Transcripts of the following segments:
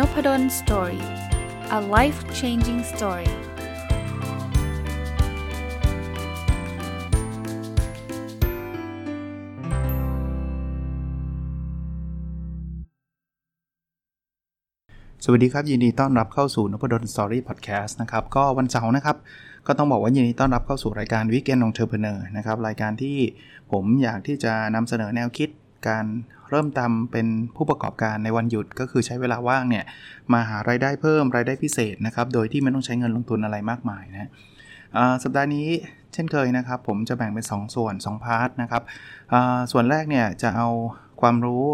n o p ด d o สตอรี่ a life changing story สวัสดีครับ ยินดีต้อนรับเข้าสู่นพดล story podcast นะครับ ก็วันเสาร์นะครับ ก็ต้องบอกว่ายินดีต้อนรับเข้าสู่รายการ weekend entrepreneur นะครับ รายการที่ผมอยากที่จะนำเสนอแนวคิด การเริ่มทำเป็นผู้ประกอบการในวันหยุดก็คือใช้เวลาว่างเนี่ยมาหารายได้เพิ่มรายได้พิเศษนะครับ โดยที่ไม่ต้องใช้เงินลงทุนอะไรมากมายนะสัปดาห์นี้เช่นเคยนะครับ ผมจะแบ่งเป็น 2 ส่วน 2 พาร์ทนะครับส่วนแรกเนี่ยจะเอาความรู้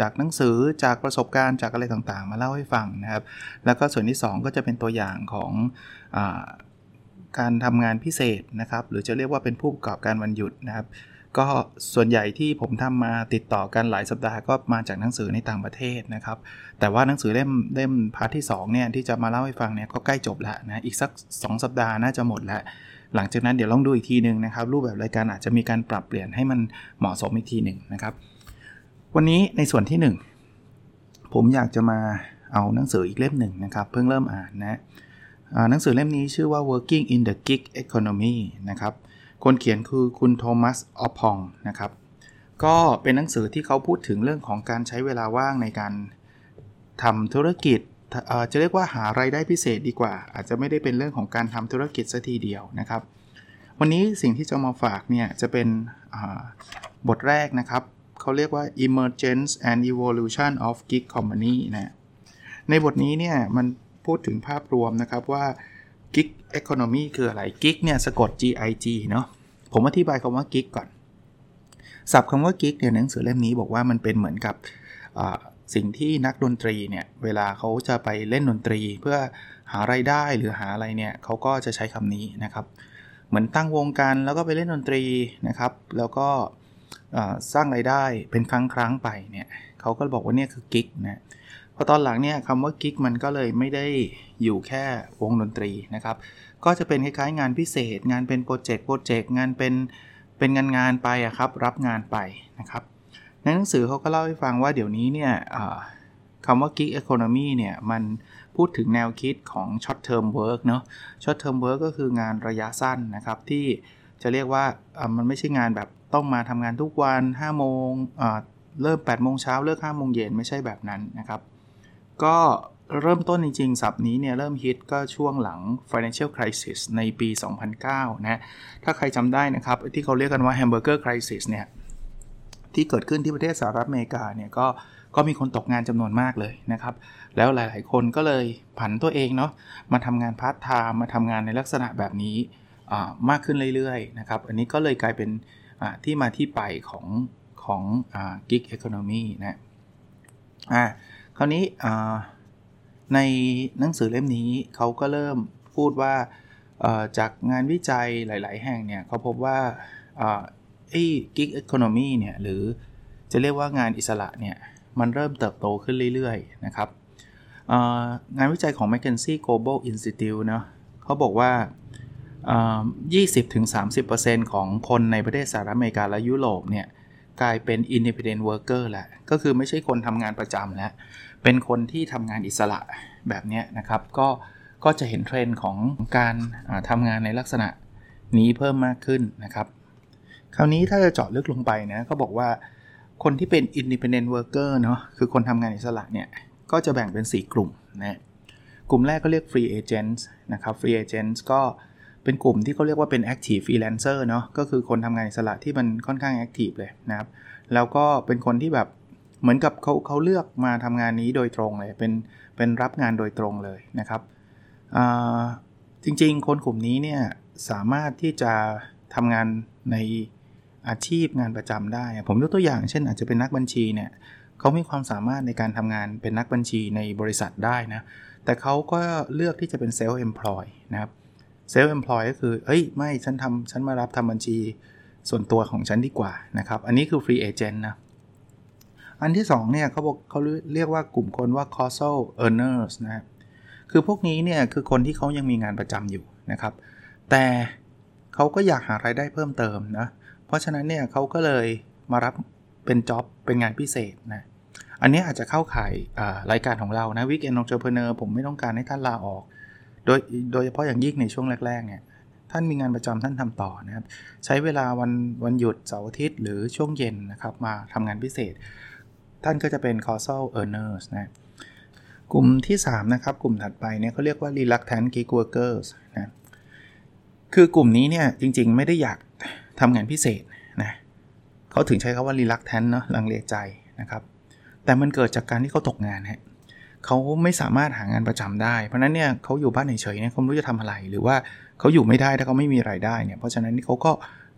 จากหนังสือจากประสบการณ์จากอะไรต่างๆ มาเล่าให้ฟังนะครับ แล้วก็ส่วนที่ 2 ก็จะเป็นตัวอย่างของอการทำงานพิเศษนะครับ หรือจะเรียกว่าเป็นผู้ประกอบการวันหยุดนะครับ ก็ส่วนใหญ่ที่ผมทำมาติดต่อกันหลายสัปดาห์ก็มาจากหนังสือในต่างประเทศนะครับ แต่ว่าหนังสือเล่มเล่มพาร์ทที่2เนี่ยที่จะมาเล่าให้ฟังเนี่ยก็ใกล้จบแล้วนะอีกสัก 2 สัปดาห์น่าจะหมดแล้ว หลังจากนั้นเดี๋ยวลองดูอีกทีหนึ่งนะครับ รูปแบบรายการอาจจะมีการปรับเปลี่ยนให้มันเหมาะสมอีกทีหนึ่งนะครับ วันนี้ในส่วนที่ 1 ผมอยากจะมาเอาหนังสืออีกเล่มหนึ่งนะครับ เพิ่งเริ่มอ่านนะหนังสือเล่มนี้ชื่อว่า Working in the Gig Economy นะครับ คนเขียนคือคุณโทมัสออพองนะครับ ก็เป็นหนังสือที่เขาพูดถึงเรื่องของการใช้เวลาว่างในการทำธุรกิจจะเรียกว่าหารายได้พิเศษดีกว่า อาจจะไม่ได้เป็นเรื่องของการทำธุรกิจซะทีเดียวนะครับ วันนี้สิ่งที่จะมาฝากเนี่ยจะเป็นบทแรกนะครับเขาเรียกว่า emergence and evolution of gig company นะในบทนี้เนี่ยมันพูดถึงภาพรวมนะครับว่ากิ๊ กเอคอนมีคืออะไรกิ๊กเนี่ยสะกด G I G เนาะผมอธิบายคำว่ากิ๊กก่อนศัพท์คำว่ากิ๊กเนี่ยหนังสือเล่มนี้บอกว่ามันเป็นเหมือนกับสิ่งที่นักดนตรีเนี่ยเวลาเขาจะไปเล่นดนตรี เพื่อหาไรายได้หรือหาอะไรเนี่ยเขาก็จะใช้คำนี้นะครับ เหมือนตั้งวงกันแล้วก็ไปเล่นดนตรีนะครับ แล้วก็สร้างไรายได้เป็นครั้งครั้งไปเนี่ยเขาก็บอกว่าเนี่ยคือกิ๊กนะ พอตอนหลังเนี่ยคำว่ากิ๊กมันก็เลยไม่ได้อยู่แค่วงดนตรีนะครับ ก็จะเป็นคล้ายๆงานพิเศษ งานเป็นโปรเจกต์โปรเจกต์งานเป็นเป็นงานงานไปอะครับ รับงานไปนะครับในหนังสือเขาก็เล่าให้ฟังว่าเดี๋ยวนี้เนี่ยคำว่า gig economy เนี่ยมันพูดถึงแนวคิดของ short term work เนาะ short term work ก็คืองานระยะสั้นนะครับ ที่จะเรียกว่ามันไม่ใช่งานแบบต้องมาทำงานทุกวัน 5 โมงเริ่ม 8 โมงเช้าเลิก 5 โมงเย็นไม่ใช่แบบนั้นนะครับ ก็เริ่มต้นจริงๆศัพท์นี้เนี่ยเริ่มฮิตก็ช่วงหลัง financial crisis ในปี 2009 นะ ถ้าใครจำได้นะครับ ที่เขาเรียกกันว่า hamburger crisis เนี่ย ที่เกิดขึ้นที่ประเทศสหรัฐอเมริกาเนี่ยก็ก็มีคนตกงานจำนวนมากเลยนะครับ แล้วหลายๆคนก็เลยผันตัวเองเนาะมาทำงานพาร์ทไทม์มาทำงานในลักษณะแบบนี้มากขึ้นเรื่อยๆนะครับ อันนี้ก็เลยกลายเป็นที่มาที่ไปของของกิ๊กเอคอนมีนะอ่า ราวนี้ในหนังสือเล่มนี้เขาก็เริ่มพูดว่าจากงานวิจัยหลาย ๆ แห่งเนี่ยเขาพบว่าไอ้กิ๊กอีโคโนมีเนี่ยหรือจะเรียกว่างานอิสระเนี่ยมันเริ่มเติบโตขึ้นเรื่อย ๆ นะครับงานวิจัยของ McKinsey Global Institute เนาะเขาบอกว่า 20-30%ของคนในประเทศสหรัฐอเมริกาและยุโรปเนี่ยกลายเป็น independent worker แล้วก็คือไม่ใช่คนทำงานประจำแล้ว เป็นคนที่ทำงานอิสระแบบนี้นะครับ ก็ก็จะเห็นเทรนด์ของการทำงานในลักษณะนี้เพิ่มมากขึ้นนะครับ คราวนี้ถ้าจะเจาะลึกลงไปนะก็บอกว่าคนที่เป็น independent worker เนาะคือคนทำงานอิสระเนี่ย ก็จะแบ่งเป็น 4 กลุ่มนะกลุ่มแรกก็เรียก free agents นะครับ free agents ก็เป็นกลุ่มที่เขาเรียกว่าเป็น active freelancer เนาะก็คือคนทำงานอิสระที่มันค่อนข้าง active เลยนะครับ แล้วก็เป็นคนที่แบบ เหมือนกับเขาเขาเลือกมาทำงานนี้โดยตรงเลย เป็นเป็นรับงานโดยตรงเลยนะครับจริงๆ คนกลุ่มนี้เนี่ยสามารถที่จะทำงานในอาชีพงานประจำได้ ผมยกตัวอย่างเช่นอาจจะเป็นนักบัญชีเนี่ยเขามีความสามารถในการทำงานเป็นนักบัญชีในบริษัทได้นะ แต่เขาก็เลือกที่จะเป็น self-employed นะครับ self-employed ก็คือเอ้ย ไม่ ฉันทำฉันมารับทำบัญชีส่วนตัวของฉันดีกว่านะครับ อันนี้คือ free agent นะ อันที่2เนี่ยเขาบอกเขาเรียกว่ากลุ่มคนว่า casual earners นะคือพวกนี้เนี่ยคือคนที่เขายังมีงานประจำอยู่นะครับ แต่เขาก็อยากหารายได้เพิ่มเติมนะเพราะฉะนั้นเนี่ยเขาก็เลยมารับเป็นจ็อบเป็นงานพิเศษนะอันนี้อาจจะเข้าข่ายรายการของเรานะ Weekend Entrepreneur ผมไม่ต้องการให้ท่านลาออก โดยโดยเฉพาะอย่างยิ่งในช่วงแรกๆเนี่ยท่านมีงานประจำท่านทำต่อนะครับ ใช้เวลาวันวันหยุดเสาร์อาทิตย์หรือช่วงเย็นนะครับมาทำงานพิเศษ ท่านก็จะเป็น causal earners นะกลุ่มที่ 3 นะครับ กลุ่มถัดไปเนี่ยเขาเรียกว่า reluctant gig workers นะคือกลุ่มนี้เนี่ยจริงๆ ไม่ได้อยากทำงานพิเศษนะเขาถึงใช้คำว่า reluctant เนาะลังเลใจนะครับ แต่มันเกิดจากการที่เขาตกงานฮะเขาไม่สามารถหางานประจำได้ เพราะนั้นเนี่ยเขาอยู่บ้านเฉยๆเนี่ยเขาไม่รู้จะทำอะไร หรือว่าเขาอยู่ไม่ได้ถ้าเขาไม่มีรายได้เนี่ยเพราะฉะนั้นเขาก็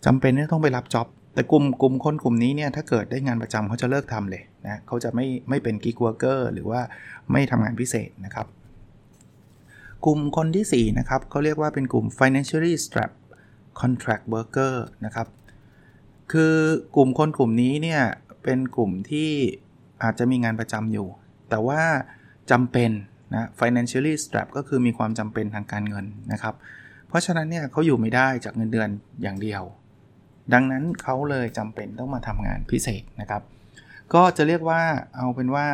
จำเป็นที่ต้องไปรับ job แต่กลุ่มกลุ่มคนกลุ่มนี้เนี่ยถ้าเกิดได้งานประจำเขาจะเลิกทำเลยนะเขาจะไม่ไม่เป็น gig worker หรือว่าไม่ทำงานพิเศษนะครับ กลุ่มคนที่ 4 นะครับเขาเรียกว่าเป็นกลุ่ม financially strapped contract worker นะครับ คือกลุ่มคนกลุ่มนี้เนี่ยเป็นกลุ่มที่อาจจะมีงานประจำอยู่ แต่ว่าจำเป็นนะ financially strapped ก็คือมีความจำเป็นทางการเงินนะครับ เพราะฉะนั้นเนี่ยเขาอยู่ไม่ได้จากเงินเดือนอย่างเดียว ดังนั้นเขาเลยจำเป็นต้องมาทำงานพิเศษนะครับ ก็จะเรียกว่าเอาเป็นว่า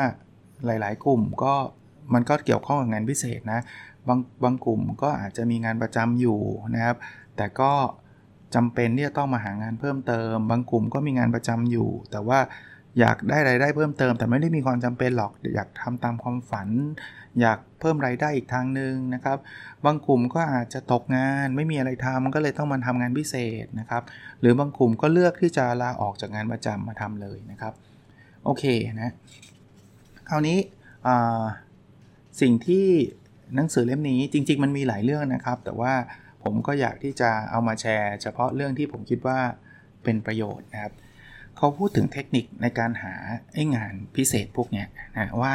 หลาย ๆ กลุ่มก็มันก็เกี่ยวข้องกับงานพิเศษนะบางบางกลุ่มก็อาจจะมีงานประจำอยู่นะครับ แต่ก็จำเป็นที่จะต้องมาหางานเพิ่มเติม บางกลุ่มก็มีงานประจำอยู่ แต่ว่า อยากได้รายได้เพิ่มเติม แต่ไม่ได้มีความจำเป็นหรอก อยากทำตามความฝัน อยากเพิ่มรายได้อีกทางหนึ่งนะครับ บางกลุ่มก็อาจจะตกงานไม่มีอะไรทำก็เลยต้องมาทำงานพิเศษนะครับ หรือบางกลุ่มก็เลือกที่จะลาออกจากงานประจำมาทำเลยนะครับ โอเคนะคราวนี้สิ่งที่หนังสือเล่มนี้จริง ๆ มันมีหลายเรื่องนะครับ แต่ว่าผมก็อยากที่จะเอามาแชร์ เฉพาะเรื่องที่ผมคิดว่าเป็นประโยชน์นะครับ เขาพูดถึงเทคนิคในการหาไอ้งานพิเศษพวกเนี้ยนะว่า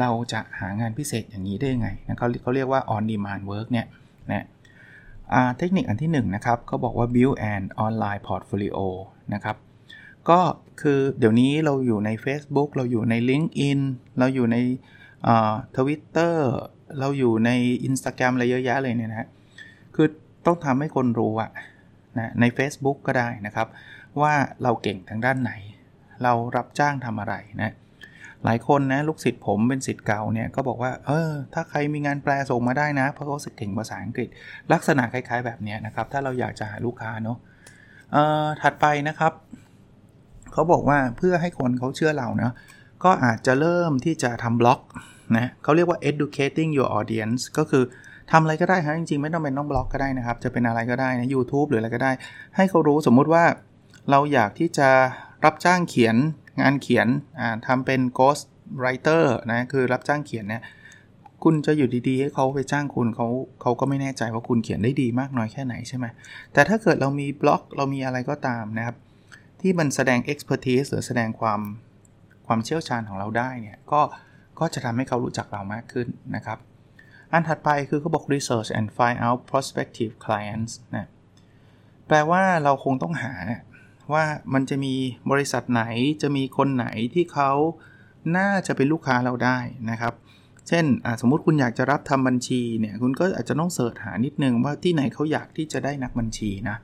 เราจะหางานพิเศษอย่างนี้ได้ยังไงนะเขาเขาเรียกว่า on demand work เนี่ยนะเทคนิคอันที่1นนะครับเขาบอกว่า build an online portfolio นะครับก็คือเดี๋ยวนี้เราอยู่ใน Facebook เราอยู่ใน LinkedIn เราอยู่ในทวิตเตอร์เราอยู่ใน Instagram อะไรเยอะแยะเลยเนี่ยนะคือต้องทำให้คนรู้อะนะใน Facebook ก็ได้นะครับ ว่าเราเก่งทางด้านไหน เรารับจ้างทำอะไรนะหลายคนนะลูกศิษย์ผมเป็นศิษย์เก่าเนี่ยก็บอกว่าเออถ้าใครมีงานแปลส่งมาได้นะ เพราะเขาสึกเก่งภาษาอังกฤษ ลักษณะคล้ายๆ แบบนี้นะครับ ถ้าเราอยากจะหาลูกค้าเนาะเอ่อถัดไปนะครับเขาบอกว่าเพื่อให้คนเขาเชื่อเราเนะก็อาจจะเริ่มที่จะทำบล็อกนะเขาเรียกว่า educating your audience ก็คือทำอะไรก็ได้ฮะจริงๆ ไม่ต้องเป็นต้องบล็อกก็ได้นะครับ จะเป็นอะไรก็ได้นะ YouTube หรืออะไรก็ได้ ให้เขารู้สมมุติว่า เราอยากที่จะรับจ้างเขียนงานเขียนทำเป็น ghost writer นะคือรับจ้างเขียนเนี่ยคุณจะอยู่ดีๆ ให้เขาไปจ้างคุณเขาเขาก็ไม่แน่ใจว่าคุณเขียนได้ดีมากน้อยแค่ไหนใช่ไหมแต่ถ้าเกิดเรามีบล็อกเรามีอะไรก็ตามนะครับ ที่มันแสดง expertise หรือแสดงความความเชี่ยวชาญของเราได้เนี่ยก็ก็จะทำให้เขารู้จักเรามากขึ้นนะครับ อันถัดไปคือเขาบอก research and find out prospective clients นะแปลว่าเราคงต้องหา ว่ามันจะมีบริษัทไหนจะมีคนไหนที่เขาน่าจะเป็นลูกค้าเราได้นะครับ เช่นสมมุติคุณอยากจะรับทำบัญชีเนี่ยคุณก็อาจจะต้องเสิร์ชหานิดนึงว่าที่ไหนเขาอยากที่จะได้นักบัญชีนะ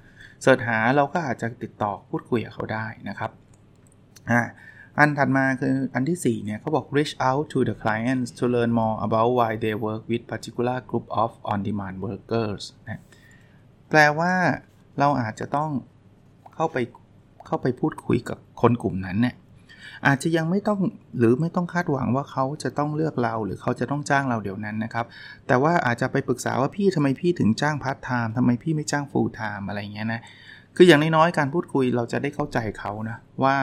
เสิร์ชหาเราก็อาจจะติดต่อพูดคุยกับเขาได้นะครับอ่าอันถัดมาคืออันที่ 4 เนี่ยเขาบอก reach out to the clients to learn more about why they work with particular group of on-demand workers นะแปลว่าเราอาจจะต้องเข้าไป เข้าไปพูดคุยกับคนกลุ่มนั้นเนี่ยอาจจะยังไม่ต้องหรือไม่ต้องคาดหวังว่าเขาจะต้องเลือกเรา หรือเขาจะต้องจ้างเราเดี๋ยวนั้นนะครับ แต่ว่าอาจจะไปปรึกษาว่าพี่ทำไมพี่ถึงจ้างพาร์ทไทม์ทำไมพี่ไม่จ้าง full-time อะไรเงี้ยนะคืออย่างน้อยๆการพูดคุยเราจะได้เข้าใจเขานะว่า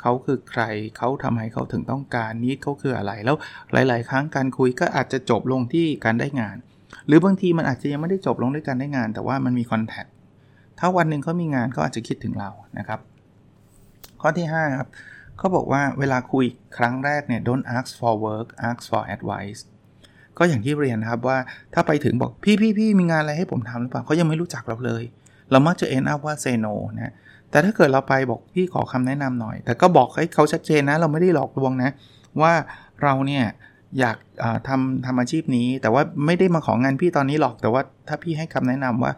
เขาคือใครเขาทำไมเขาถึงต้องการนี้เขาคืออะไรแล้วหลาย ๆ ครั้งการคุยก็อาจจะจบลงที่การได้งาน หรือบางทีมันอาจจะยังไม่ได้จบลงด้วยการได้งาน แต่ว่ามันมี contactถ้าวันหนึ่งเขามีงานก็อาจจะคิดถึงเรานะครับ ข้อที่ 5 ครับเขาบอกว่าเวลาคุยครั้งแรกเนี่ย don't ask for work ask for advice ก็อย่างที่เรียนนะครับว่าถ้าไปถึงบอกพี่พี่พี่มีงานอะไรให้ผมทำหรือเปล่าเขายังไม่รู้จักเราเลย เรามักจะ end up ว่า say no นะแต่ถ้าเกิดเราไปบอกพี่ขอคำแนะนำหน่อย แต่ก็บอกให้เขาชัดเจนนะ เราไม่ได้หลอกลวงนะ ว่าเราเนี่ยอยากทำทำอาชีพนี้ แต่ว่าไม่ได้มาของานพี่ตอนนี้หรอกแต่ว่าถ้าพี่ให้คำแนะนำว่า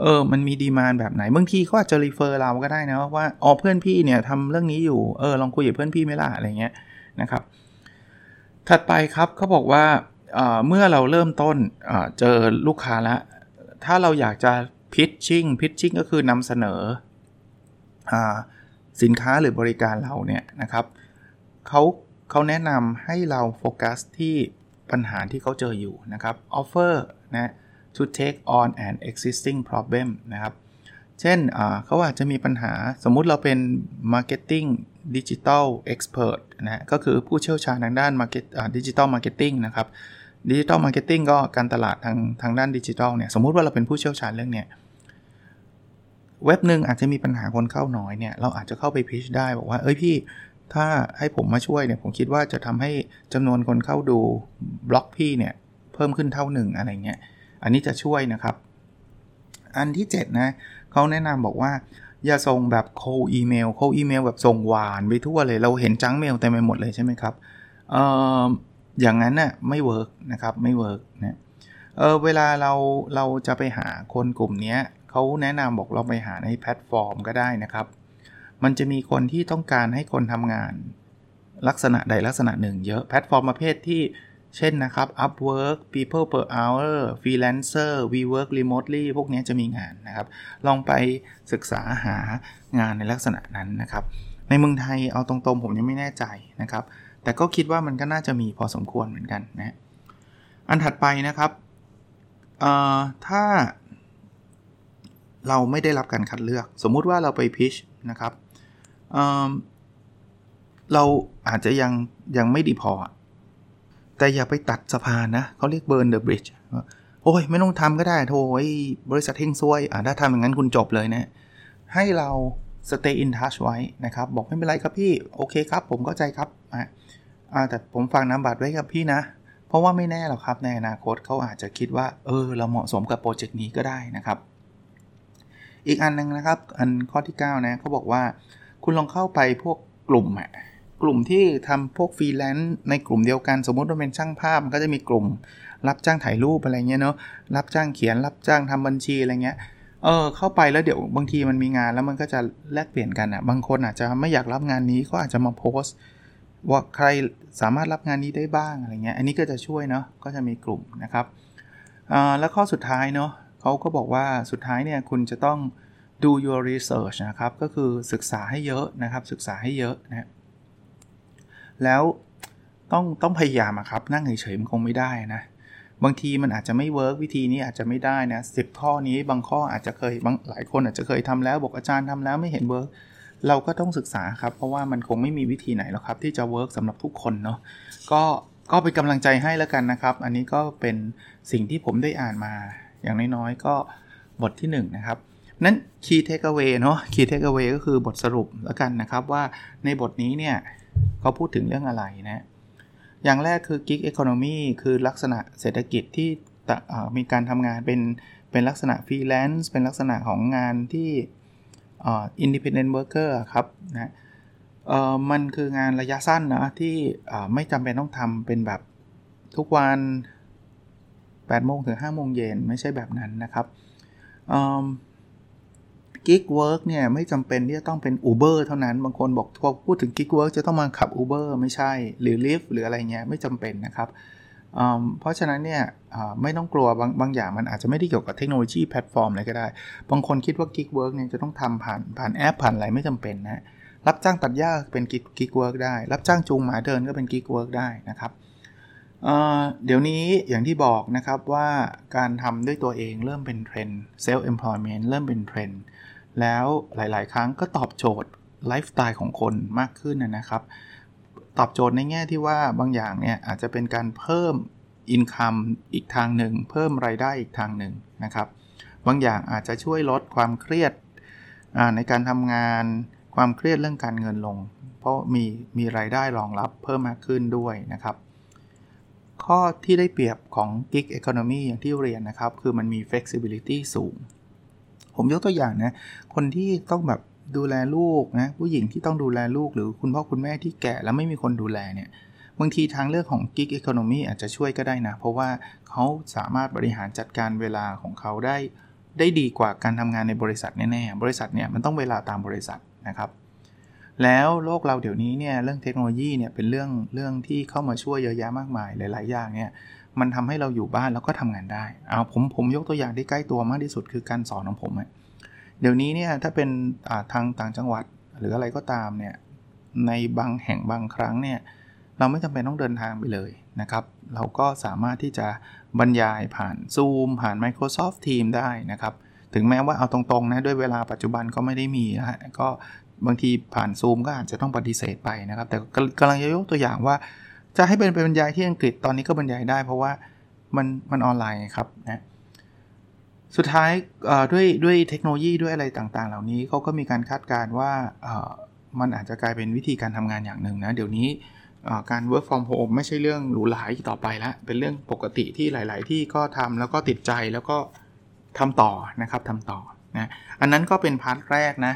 เออ มันมีดีมานแบบไหน บางทีเขาอาจจะรีเฟอร์เราก็ได้นะว่า อ๋อ เพื่อนพี่เนี่ยทำเรื่องนี้อยู่ เออ ลองคุยกับเพื่อนพี่ไหมล่ะ อะไรเงี้ยนะครับ ถัดไปครับเขาบอกว่าเมื่อเราเริ่มต้นเจอลูกค้าแล้วถ้าเราอยากจะพิชชิ่ง พิชชิ่งก็คือนำเสนออสินค้าหรือบริการเราเนี่ยนะครับ เขาเขาแนะนำให้เราโฟกัสที่ปัญหาที่เขาเจออยู่นะครับ offer นะ to take on an existing problem นะครับ เช่นเขาอาจจะมีปัญหาสมมุติเราเป็น marketing digital expert นะก็คือผู้เชี่ยวชาญทางด้าน market digital marketing นะครับ digital marketing ก็การตลาดทางทางด้านดิจิทัลเนี่ยสมมุติว่าเราเป็นผู้เชี่ยวชาญเรื่องเนี้ยเว็บหนึ่งอาจจะมีปัญหาคนเข้าน้อยเนี่ยเราอาจจะเข้าไป pitch ได้บอกว่าเอ้ยพี่ ถ้าให้ผมมาช่วยเนี่ยผมคิดว่าจะทำให้จำนวนคนเข้าดูบล็อกพี่เนี่ยเพิ่มขึ้นเท่าหนึ่งอะไรเงี้ย อันนี้จะช่วยนะครับ อันที่ 7 นะเขาแนะนำบอกว่าอย่าส่งแบบ cold email cold email แบบส่งหว่านไปทั่วเลย เราเห็น junk mail เต็มไปหมดเลยใช่ไหมครับเอออย่างนั้นน่ะไม่ work นะครับไม่ work นะเออเวลาเราเราจะไปหาคนกลุ่มนี้เขาแนะนำบอกเราไปหาในแพลตฟอร์มก็ได้นะครับ มันจะมีคนที่ต้องการให้คนทำงานลักษณะใดลักษณะหนึ่งเยอะแพลตฟอร์มประเภทที่ เช่นนะครับ Upwork People per hour Freelancer We Work Remotely พวกนี้จะมีงานนะครับ ลองไปศึกษาหางานในลักษณะนั้นนะครับ ในเมืองไทยเอาตรงๆ ผมยังไม่แน่ใจนะครับ แต่ก็คิดว่ามันก็น่าจะมีพอสมควรเหมือนกันนะ อันถัดไปนะครับถ้า เราไม่ได้รับการคัดเลือก สมมุติว่าเราไปพิชนะครับเเราอาจจะยังยังไม่ดีพอ แต่อย่าไปตัดสะพานนะเขาเรียกเบิร์นเดอะบริดจ์โอ้ยไม่ต้องทำก็ได้โถยบริษัทเฮงซวยอ่าถ้าทำอย่างนั้นคุณจบเลยนะ ให้เรา stay in touch ไว้นะครับ บอกไม่เป็นไรครับพี่ โอเคครับ ผมเข้าใจครับอะแต่ผมฝากน้ำบัตรไว้กับพี่นะ เพราะว่าไม่แน่หรอกครับในอนาคตเขาอาจจะคิดว่า เออ เราเหมาะสมกับโปรเจกต์นี้ก็ได้นะครับ อีกอันนึงนะครับ อันข้อที่ 9 นะเขาบอกว่า คุณลองเข้าไปพวกกลุ่มอะ กลุ่มที่ทำพวกฟรีแลนซ์ในกลุ่มเดียวกัน สมมุติว่าเป็นช่างภาพมันก็จะมีกลุ่ม รับจ้างถ่ายรูปอะไรเงี้ยเนาะรับจ้างเขียน รับจ้างทำบัญชีอะไรเงี้ยเออเข้าไปแล้วเดี๋ยวบางทีมันมีงานแล้วมันก็จะแลกเปลี่ยนกันอะ่ะบางคนอาจจะไม่อยากรับงานนี้ก็อาจจะมาโพสต์ ว่าใครสามารถรับงานนี้ได้บ้างอะไรเงี้ยอันนี้ก็จะช่วยเนาะก็จะมีกลุ่มนะครับแล้วข้อสุดท้ายเนาะเขาก็บอกว่าสุดท้ายเนี่ยคุณจะต้อง do your research นะครับ ก็คือศึกษาให้เยอะนะครับ ศึกษาให้เยอะนะ แล้วต้องต้องพยายามครับนั่งเฉยๆมันคงไม่ได้นะบางทีมันอาจจะไม่ work วิธีนี้อาจจะไม่ได้นะสิบข้อนี้บางข้ออาจจะเคยบางหลายคนอาจจะเคยทำแล้วบอกอาจารย์ทำแล้วไม่เห็น work เราก็ต้องศึกษาครับ เพราะว่ามันคงไม่มีวิธีไหนหรอกครับ ที่จะ work สำหรับทุกคนเนาะก็ก็เป็นกำลังใจให้แล้วกันนะครับ อันนี้ก็เป็นสิ่งที่ผมได้อ่านมาอย่างน้อยๆก็บทที่1นะครับนั้น key takeaway เนาะ key takeaway ก็คือบทสรุปแล้วกันนะครับว่าในบทนี้เนี่ย เขาพูดถึงเรื่องอะไรนะอย่างแรกคือ gig economy คือลักษณะเศรษฐกิจที่มีการทำงานเป็นเป็นลักษณะฟรีแลนซ์เป็นลักษณะของงานที่ independent worker ครับนะมันคืองานระยะสั้นนะที่ไม่จำเป็นต้องทำเป็นแบบทุกวัน8โมงถึง5โมงเย็นไม่ใช่แบบนั้นนะครับ gig work เนี่ยไม่จำเป็นที่จะต้องเป็น Uber เท่านั้น บางคนบอกพอพูดถึง gig work จะต้องมาขับ Uber ไม่ใช่ หรือ Lyft หรืออะไรเงี้ยไม่จำเป็นนะครับเพราะฉะนั้นเนี่ยไม่ต้องกลัวบางบางอย่างมันอาจจะไม่ได้เกี่ยวกับเทคโนโลยีแพลตฟอร์มอะไรก็ได้ บางคนคิดว่า Gig Work เนี่ยจะต้องทำผ่านผ่านแอปผ่านอะไรไม่จำเป็นนะรับจ้างตัดหญ้าเป็น Gig Work ได้ รับจ้างจูงหมาเดินก็เป็น Gig Work ได้นะครับเเดี๋ยวนี้อย่างที่บอกนะครับว่าการทำด้วยตัวเองเริ่มเป็นเทรนด์ self employment เริ่มเป็นเทรนด์ แล้วหลาย ๆ ครั้งก็ตอบโจทย์ไลฟ์สไตล์ของคนมากขึ้นนะครับ ตอบโจทย์ในแง่ที่ว่าบางอย่างเนี่ยอาจจะเป็นการเพิ่มอินคัมอีกทางหนึ่ง เพิ่มรายได้อีกทางหนึ่งนะครับ บางอย่างอาจจะช่วยลดความเครียดในการทำงานความเครียดเรื่องการเงินลง เพราะมีมีรายได้รองรับเพิ่มมากขึ้นด้วยนะครับ ข้อที่ได้เปรียบของ Gig Economy อย่างที่เรียนนะครับ คือมันมี flexibility สูง ผมยกตัวอย่างนะ คนที่ต้องแบบดูแลลูกนะผู้หญิงที่ต้องดูแลลูกหรือคุณพ่อคุณแม่ที่แก่แล้วไม่มีคนดูแลเนี่ยบางทีทางเลือกของ Gig Economy อาจจะช่วยก็ได้นะ เพราะว่าเขาสามารถบริหารจัดการเวลาของเขาได้ ได้ดีกว่าการทำงานในบริษัทแน่ๆ บริษัทเนี่ยมันต้องเวลาตามบริษัทนะครับ แล้วโลกเราเดี๋ยวนี้เนี่ยเรื่องเทคโนโลยีเนี่ยเป็นเรื่องเรื่องที่เข้ามาช่วยเยอะแยะมากมายหลาย ๆ อย่างเนี่ย มันทำให้เราอยู่บ้านแล้วก็ทำงานได้เอาผมผมยกตัวอย่างที่ใกล้ตัวมากที่สุดคือการสอนของผมเดี๋ยวนี้เนี่ยถ้าเป็นทางต่างจังหวัดหรืออะไรก็ตามเนี่ยในบางแห่งบางครั้งเนี่ยเราไม่จำเป็นต้องเดินทางไปเลยนะครับ เราก็สามารถที่จะบรรยายผ่าน Zoom ผ่าน Microsoft Teams ได้นะครับ ถึงแม้ว่าเอาตรงๆนะด้วยเวลาปัจจุบันก็ไม่ได้มีนะฮะก็บางทีผ่านซูมก็อาจจะต้องปฏิเสธไปนะครับ แต่กำลังจะยกตัวอย่างว่า จะให้เป็นเป็นบรรยายที่อังกฤษตอนนี้ก็บรรยายได้ เพราะว่ามันมันออนไลน์ครับนะสุดท้ายด้วยด้วยเทคโนโลยีด้วยอะไรต่างๆ เหล่านี้เขาก็มีการคาดการณ์ว่ามันอาจจะกลายเป็นวิธีการทำงานอย่างหนึ่งนะเดี๋ยวนี้การ work from home ไม่ใช่เรื่องหรูหราต่อไปแล้วเป็นเรื่องปกติที่หลาย ๆ ที่ก็ทำแล้วก็ติดใจแล้วก็ทำต่อนะครับทำต่อนะอันนั้นก็เป็น part แรกนะ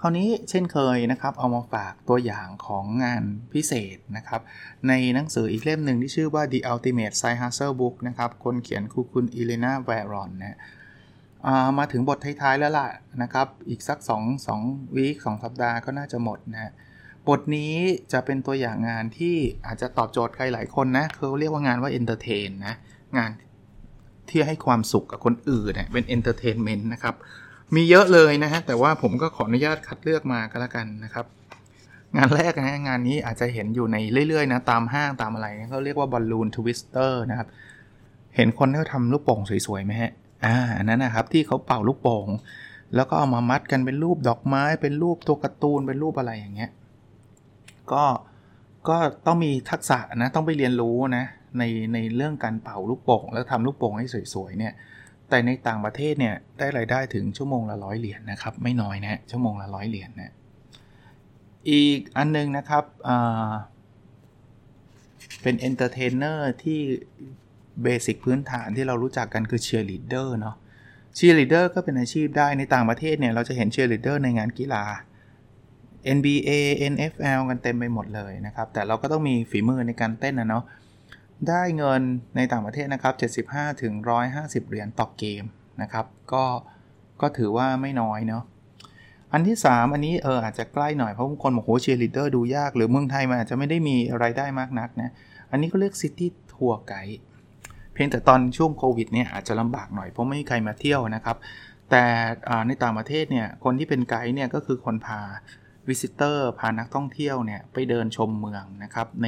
คราวนี้เช่นเคยนะครับ เอามาฝากตัวอย่างของงานพิเศษนะครับ ในหนังสืออีกเล่มหนึ่งที่ชื่อว่า The Ultimate Side Hustle Book นะครับ คนเขียนคือคุณ Elana Varon นะมาถึงบทท้ายๆแล้วล่ะนะครับ อีกสัก 2 2 week 2สัปดาห์ก็น่าจะหมดนะบทนี้จะเป็นตัวอย่างงานที่อาจจะตอบโจทย์ใครหลายคนนะเขาเรียกว่างานว่า entertain นะ งานที่ให้ความสุขกับคนอื่นเนะเป็น entertainment นะครับ มีเยอะเลยนะฮะแต่ว่าผมก็ขออนุญาตคัดเลือกมาก็แล้วกันนะครับ งานแรกนะงานนี้อาจจะเห็นอยู่ในเรื่อยๆนะตามห้างตามอะไรเขาเรียกว่า balloon twister นะครับ เห็นคนที่เขาทำลูกโป่งสวยๆไหมฮะอ่าอันนั้นนะครับที่เขาเป่าลูกโป่งแล้วก็เอามามัดกันเป็นรูปดอกไม้ เป็นรูปตัวการ์ตูนเป็นรูปอะไรอย่างเงี้ยก็ก็ต้องมีทักษะนะต้องไปเรียนรู้นะในในเรื่องการเป่าลูกโป่งแล้วทำลูกโป่งให้สวยๆเนี่ย แต่ในต่างประเทศเนี่ยได้รายได้ถึงชั่วโมงละร้อยเหรียญนนะครับ ไม่น้อยนะชั่วโมงละร้อยเหรียญนะอีกอันนึงนะครับเป็น entertainer ที่ basic พื้นฐานที่เรารู้จักกันคือเชียร์ลีดเดอร์เนาะเชียร์ลีดเดอร์ก็เป็นอาชีพได้ในต่างประเทศเนี่ยเราจะเห็นเชียร์ลีดเดอร์ในงานกีฬา NBA NFL กันเต็มไปหมดเลยนะครับ แต่เราก็ต้องมีฝีมือในการเต้นนะเนาะ ได้เงินในต่างประเทศนะครับ 75ถึง150 เหรียญต่อเกมนะครับ ก็ก็ถือว่าไม่น้อยเนาะ อันที่ 3 อันนี้เอออาจจะใกล้หน่อย เพราะบางคนบอกโหเชียร์ลีดเดอร์ดูยาก หรือเมืองไทยมันอาจจะไม่ได้มีไรายได้มากนักนะ อันนี้ก็เรียก city tour guide เพียงแต่ตอนช่วงโควิดเนี่ยอาจจะลำบากหน่อยเพราะไม่มีใครมาเที่ยวนะครับ แต่ในต่างประเทศเนี่ยคนที่เป็นไกด์เนี่ยก็คือคนพา visitor พานักท่องเที่ยวเนี่ยไปเดินชมเมืองนะครับใน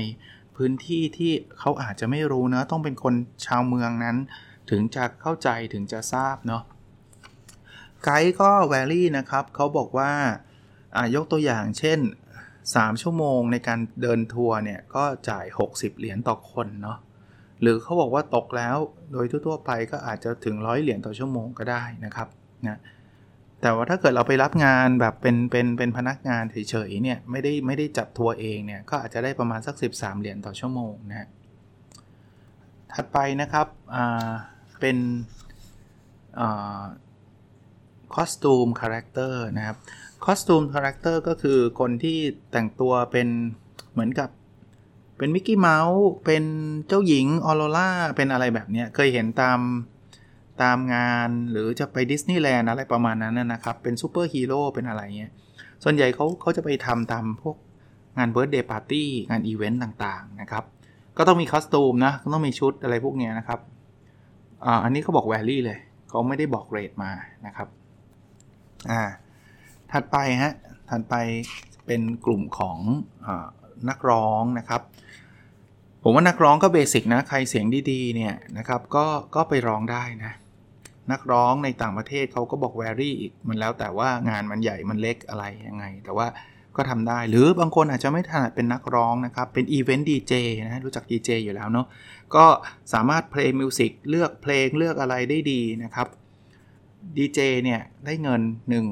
พื้นที่ที่เขาอาจจะไม่รู้นะต้องเป็นคนชาวเมืองนั้น ถึงจะเข้าใจถึงจะทราบเนาะไกด์ก็ vary นะครับเขาบอกว่ายกตัวอย่างเช่น 3 ชั่วโมงในการเดินทัวร์เนี่ย ก็จ่าย 60 เหรียญต่อคนเนาะหรือเขาบอกว่าตกแล้วโดยทั่วๆไปก็อาจจะถึงร้อยเหรียญต่อชั่วโมงก็ได้นะครับนะ แต่ว่าถ้าเกิดเราไปรับงานแบบเป็นเป็นเป็นพนักงานเฉยๆเนี่ยไม่ได้ไม่ได้จัดทัวร์เองเนี่ยก็อาจจะได้ประมาณสัก 13 เหรียญต่อชั่วโมงนะฮะถัดไปนะครับอ่าเป็นอ่าcostume character นะครับ costume character ก็คือคนที่แต่งตัวเป็นเหมือนกับเป็นมิกกี้เมาส์เป็นเจ้าหญิงออโรล่าเป็นอะไรแบบนี้เคยเห็นตาม ตามงาน หรือจะไปดิสนีย์แลนด์อะไรประมาณนั้นนะครับ เป็นซูเปอร์ฮีโร่เป็นอะไรเงี้ย ส่วนใหญ่เขาเขาจะไปทำตามพวกงาน birthday party งานอีเวนต์ต่างๆนะครับ ก็ต้องมี costume นะต้องมีชุดอะไรพวกนี้นะครับอ่าอันนี้เขาบอก vary เลยเขาไม่ได้บอก rate มานะครับอ่าถัดไปฮะถัดไปเป็นกลุ่มของเอ่อนักร้องนะครับผมว่านักร้องก็ basic นะ ใครเสียงดีๆเนี่ยนะครับก็ก็ไปร้องได้นะ นักร้องในต่างประเทศเขาก็บอก vary อีกมันแล้วแต่ว่างานมันใหญ่มันเล็กอะไรยังไง แต่ว่าก็ทำได้หรือบางคนอาจจะไม่ถนัดเป็นนักร้องนะครับ เป็น event DJนะรู้จักดีเจอยู่แล้วเนาะก็สามารถ play music เลือกเพลงเลือกอะไรได้ดีนะครับดีเจเนี่ยได้เงิน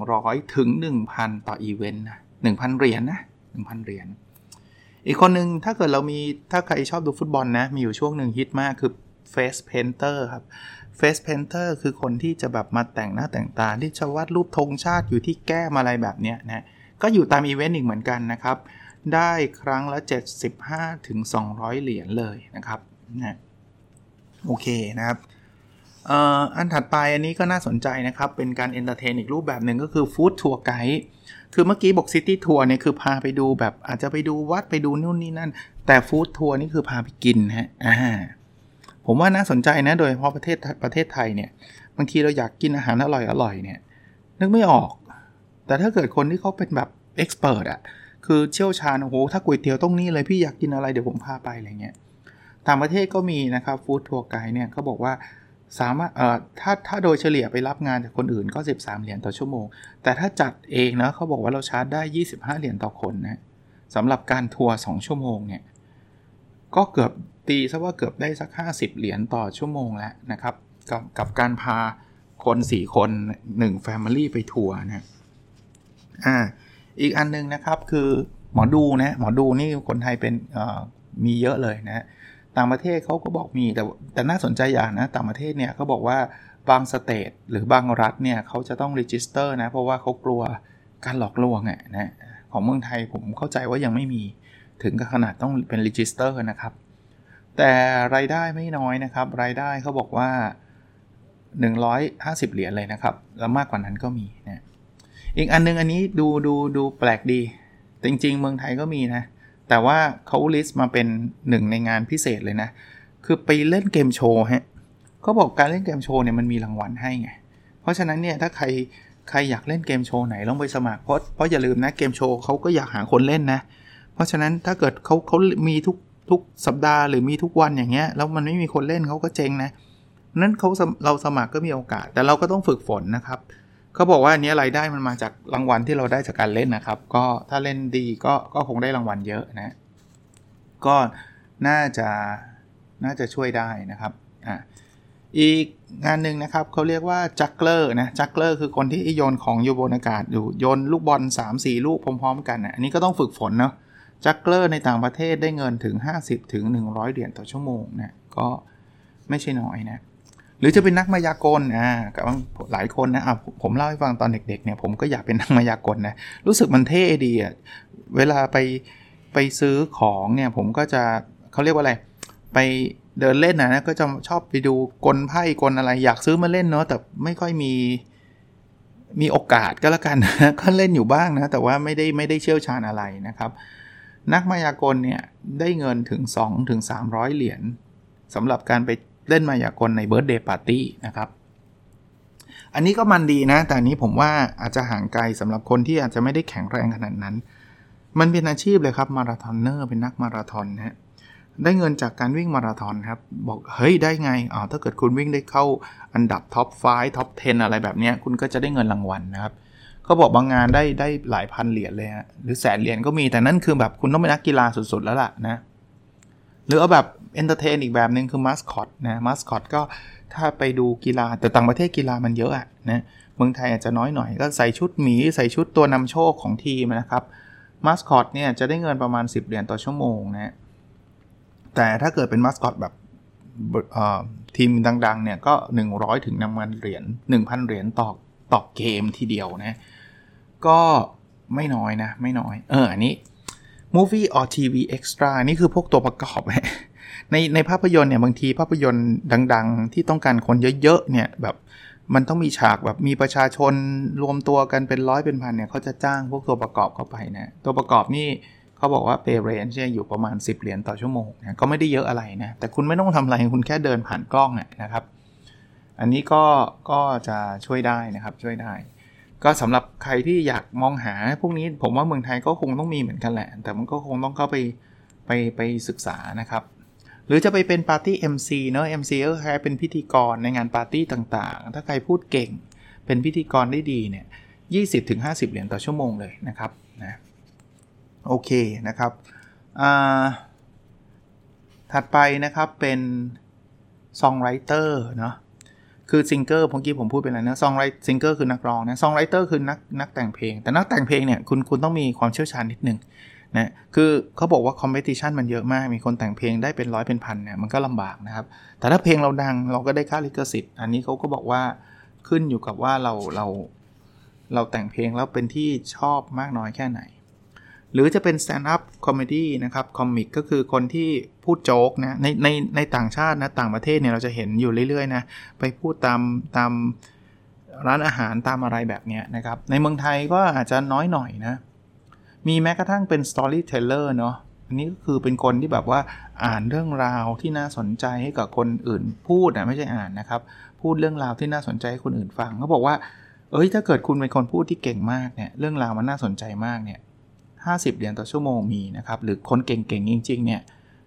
100 ถึง 1,000 ต่ออีเวนต์นะ1,000 เหรียญนะ1,000 เหรียญอีกคนหนึ่งถ้าเกิดเรามีถ้าใครชอบดูฟุตบอลนะ มีอยู่ช่วงหนึ่งฮิตมากคือ Face Painter ครับ Face Painter คือคนที่จะแบบมาแต่งหน้าแต่งตาที่จะวาดรูปธงชาติอยู่ที่แก้มอะไรแบบเนี้ยนะก็อยู่ตามอีเวนต์อีกเหมือนกันนะครับ ได้ครั้งละ 75ถึง200 เหรียญเลยนะครับนะโอเคนะครับอันถัดไปอันนี้ก็น่าสนใจนะครับ เป็นการ entertain อีกรูปแบบหนึ่งก็คือ food tour guide คือเมื่อกี้บอก city tour เนี่ยคือพาไปดูแบบอาจจะไปดูวัดไปดูนู่นนี่นั่น แต่ food tour นี่คือพาไปกินฮะอ่า ผมว่าน่าสนใจนะโดยเฉพาะประเทศประเทศไทยเนี่ยบางทีเราอยากกินอาหารอร่อยอร่อยเนี่ยนึกไม่ออก แต่ถ้าเกิดคนที่เขาเป็นแบบเอ็กซ์เพรสอะคือเชี่ยวชาญโอ้โหถ้าก๋วยเตี๋ยวต้องนี่เลยพี่อยากกินอะไรเดี๋ยวผมพาไปอะไรเงี้ยต่างประเทศก็มีนะครับฟู้ดทัวร์ไกด์เนี่ยเขาบอกว่าสามารถเอ่อถ้าถ้าโดยเฉลี่ยไปรับงานจากคนอื่นก็ 13 เหรียญต่อชั่วโมง แต่ถ้าจัดเองนะเขาบอกว่าเราชาร์จได้ 25 เหรียญต่อคนนะสำหรับการทัวร์2ชั่วโมงเนี่ยก็เกือบ ตีซะว่าเกือบได้สัก 50 เหรียญต่อชั่วโมงแล้วนะครับ กับกับการพาคน 4 คน1 Family ไปทัวร์นะอ่าอีกอันนึงนะครับคือหมอดูนะหมอดูนี่คนไทยเป็นมีเยอะเลยนะต่างประเทศเขาก็บอกมีแต่แต่น่าสนใจอย่างนะต่างประเทศเนี่ยเขาบอกว่าบาง state หรือบางรัฐเนี่ยเขาจะต้อง register นะเพราะว่าเขากลัวการหลอกลวงอะนะของเมืองไทยผมเข้าใจว่ายังไม่มีถึงกับขนาดต้องเป็น register นะครับ แต่รายได้ไม่น้อยนะครับ รายได้เขาบอกว่า 150 เหรียญเลยนะครับ แล้วมากกว่านั้นก็มีนะอีกอันนึงอันนี้ดูดูดูแปลกดี จริง ๆ เมืองไทยก็มีนะ แต่ว่าเขาลิสต์มาเป็นหนึ่งในงานพิเศษเลยนะ คือไปเล่นเกมโชว์ฮะเขาบอกการเล่นเกมโชว์เนี่ยมันมีรางวัลให้ไง เพราะฉะนั้นเนี่ยถ้าใครใครอยากเล่นเกมโชว์ไหนลองไปสมัครเพราะเพราะอย่าลืมนะเกมโชว์เขาก็อยากหาคนเล่นนะ เพราะฉะนั้นถ้าเกิดเขาเขามีทุก ทุกสัปดาห์หรือมีทุกวันอย่างเงี้ยแล้วมันไม่มีคนเล่นเขาก็เจ๊งนะนั้นเขาเราสมัครก็มีโอกาส แต่เราก็ต้องฝึกฝนนะครับเขาบอกว่าอันนี้รายได้มันมาจากรางวัลที่เราได้จากการเล่นนะครับ ก็ถ้าเล่นดีก็ก็คงได้รางวัลเยอะนะก็น่าจะน่าจะช่วยได้นะครับอ่าอีกงานหนึ่งนะครับเขาเรียกว่าจักเกอร์นะจักเกอร์คือคนที่โยนของอยู่บนอากาศอยู่โยนลูกบอล 3-4 ลูกพร้อมๆ กันนะอันนี้ก็ต้องฝึกฝนเนาะ จักเกอร์ในต่างประเทศได้เงินถึง50ถึง100 เหรียญต่อชั่วโมงนะก็ไม่ใช่น้อยนะ หรือจะเป็นนักมายากลอ่ากับหลายคนนะอะผมเล่าให้ฟังตอนเด็กๆเนี่ยผมก็อยากเป็นนักมายากลนะ รู้สึกมันเท่ดีอะเวลาไปไปซื้อของเนี่ยผมก็จะเขาเรียกว่าอะไร ไปเดินเล่นนะก็จะชอบไปดูกลไพ่กลอะไร อยากซื้อมาเล่นเนาะแต่ไม่ค่อยมีมีโอกาสก็แล้วกันนะก็เล่นอยู่บ้างนะแต่ว่าไม่ได้ไม่ได้เชี่ยวชาญอะไรนะครับ นักมายากลเนี่ยได้เงินถึง 2 ถึง 300 เหรียญสำหรับการไปเล่นมายากลใน birthday party นะครับ อันนี้ก็มันดีนะ แต่นี้ผมว่าอาจจะห่างไกลสำหรับคนที่อาจจะไม่ได้แข็งแรงขนาดนั้น มันเป็นอาชีพเลยครับ marathoner เป็นนักมาราธอนนะได้เงินจากการวิ่งมาราธอนครับ บอกเฮ้ยได้ไงอ๋อถ้าเกิดคุณวิ่งได้เข้าอันดับ top 5 top 10 อะไรแบบนี้คุณก็จะได้เงินรางวัลนะครับ เขาบอกบางงานได้ได้หลายพันเหรียญเลยฮะหรือแสนเหรียญก็มีแต่นั่นคือแบบคุณต้องเป็นนักกีฬาสุดๆแล้วล่ะนะหรือเอาแบบ entertain อีกแบบหนึ่งคือมาสคอตนะมาสคอตก็ถ้าไปดูกีฬาแต่ต่างประเทศกีฬามันเยอะอะนะเมืองไทยอาจจะน้อยหน่อยก็ใส่ชุดหมีใส่ชุดตัวนำโชคของทีมนะครับมาสคอตเนี่ยจะได้เงินประมาณ 10 เหรียญต่อชั่วโมงนะแต่ถ้าเกิดเป็นมาสคอตแบบทีมดังๆเนี่ยก็ 100 ถึงนำเงินเหรียญ1,000 เหรียญต่อต่อเกมทีเดียวนะ ก็ไม่น้อยนะ ไม่น้อย เออ อันนี้ Movie or TV Extra นี่คือพวกตัวประกอบในในภาพยนตร์เนี่ย บางทีภาพยนตร์ดัง ๆ ที่ต้องการคนเยอะ ๆ เนี่ยแบบมันต้องมีฉากแบบมีประชาชนรวมตัวกันเป็นร้อยเป็นพันเนี่ยเขาจะจ้างพวกตัวประกอบเข้าไปนะ ตัวประกอบนี่เขาบอกว่าเปเรนจ์อยู่ประมาณ 10 เหรียญต่อชั่วโมงนะก็ไม่ได้เยอะอะไรนะ แต่คุณไม่ต้องทำอะไร คุณแค่เดินผ่านกล้องนะครับ อันนี้ก็ก็จะช่วยได้นะครับช่วยได้ ก็สำหรับใครที่อยากมองหาพวกนี้ผมว่าเมืองไทยก็คงต้องมีเหมือนกันแหละ แต่มันก็คงต้องเข้าไปไปไปศึกษานะครับ หรือจะไปเป็นปาร์ตี้ MC เนอะ MC ก็คล้ายเป็นพิธีกรในงานปาร์ตี้ต่างๆ ถ้าใครพูดเก่งเป็นพิธีกรได้ดีเนี่ย20-50 เหรียญต่อชั่วโมงเลยนะครับนะโอเคนะครับถัดไปนะครับเป็น songwriter เนาะ คือ singer เมื่อกี้ผมพูดไปแล้วนะ songwri- singer คือนักร้องนะ songwriter คือนักนักแต่งเพลง แต่นักแต่งเพลงเนี่ยคุณคุณต้องมีความเชี่ยวชาญนิดนึงนะคือเขาบอกว่า competition มันเยอะมาก มีคนแต่งเพลงได้เป็นร้อยเป็นพันเนี่ยมันก็ลำบากนะครับ แต่ถ้าเพลงเราดังเราก็ได้ค่าลิขสิทธิ์ อันนี้เขาก็บอกว่าขึ้นอยู่กับว่าเราเราเราแต่งเพลงแล้วเป็นที่ชอบมากน้อยแค่ไหน หรือจะเป็น stand up comedy นะครับคอมิกก็คือคนที่พูดโจ๊กนะในในในต่างชาตินะต่างประเทศเนี่ยเราจะเห็นอยู่เรื่อยๆนะไปพูดตามตามร้านอาหารตามอะไรแบบนี้นะครับ ในเมืองไทยก็อาจจะน้อยหน่อยนะ มีแม้กระทั่งเป็น storyteller เนาะอันนี้ก็คือเป็นคนที่แบบว่าอ่านเรื่องราวที่น่าสนใจให้กับคนอื่นพูดนะไม่ใช่อ่านนะครับ พูดเรื่องราวที่น่าสนใจให้คนอื่นฟังเขาบอกว่า เอ้ยถ้าเกิดคุณเป็นคนพูดที่เก่งมากเนี่ยเรื่องราวมันน่าสนใจมากเนี่ย 50 เหรียญต่อชั่วโมงมีนะครับหรือคนเก่งๆจริงๆเนี่ย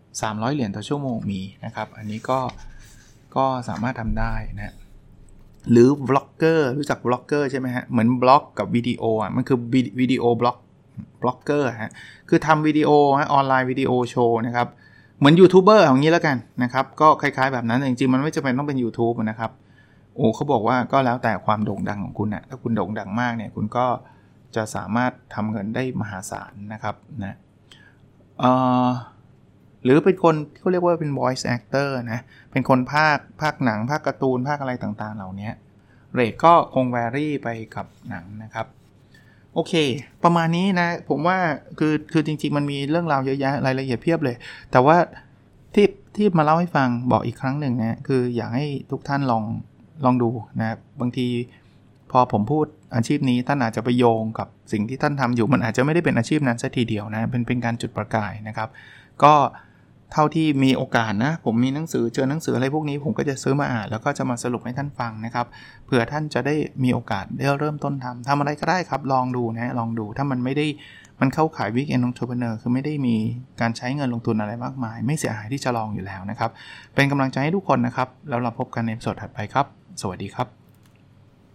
300 เหรียญต่อชั่วโมงมีนะครับอันนี้ก็ก็สามารถทำได้นะหรือ vlogger รู้จัก vlogger ใช่ไหมฮะเหมือนบล็อกกับวิดีโออะมันคือ video blog vlogger ฮะคือทำวิดีโอฮะ online video show นะครับเหมือนยูทูบเบอร์อย่างนี้แล้วกันนะครับก็คล้ายๆแบบนั้นจริงๆมันไม่จำเป็นต้องเป็น YouTube นะครับโอ้เขาบอกว่าก็แล้วแต่ความโด่งดังของคุณนะถ้าคุณโด่งดังมากเนี่ยคุณก็ จะสามารถทำเงินได้มหาศาลนะครับนะหรือเป็นคนที่เขาเรียกว่าเป็น voice actor นะ เป็นคนพากย์พากย์หนัง พากย์การ์ตูน พากย์อะไรต่างๆ เหล่านี้ rate ก็คง vary ไปกับหนังนะครับ โอเค ประมาณนี้นะ ผมว่าคือคือจริง ๆ มันมีเรื่องราวเยอะแยะรายละเอียดเพียบเลย แต่ว่าที่ที่มาเล่าให้ฟังบอกอีกครั้งหนึ่งนะ คืออยากให้ทุกท่านลองลองดูนะ บางที พอผมพูดอาชีพนี้ท่านอาจจะไปโยงกับสิ่งที่ท่านทำอยู่ มันอาจจะไม่ได้เป็นอาชีพนั้นซะทีเดียวนะเป็นเป็นการจุดประกายนะครับ ก็เท่าที่มีโอกาสนะ ผมมีหนังสือเจอหนังสืออะไรพวกนี้ผมก็จะซื้อมาอ่านแล้วก็จะมาสรุปให้ท่านฟังนะครับเผื่อท่านจะได้มีโอกาสได้เริ่มต้นทำทำอะไรก็ได้ครับ ลองดูนะลองดูถ้ามันไม่ได้มันเข้าขายวิกเอนองเทอร์เพเนอร์คือไม่ได้มีการใช้เงินลงทุนอะไรมากมาย ไม่เสียหายที่จะลองอยู่แล้วนะครับ เป็นกำลังใจให้ทุกคนนะครับ แล้วเราพบกันในสดถัดไปครับ สวัสดีครับ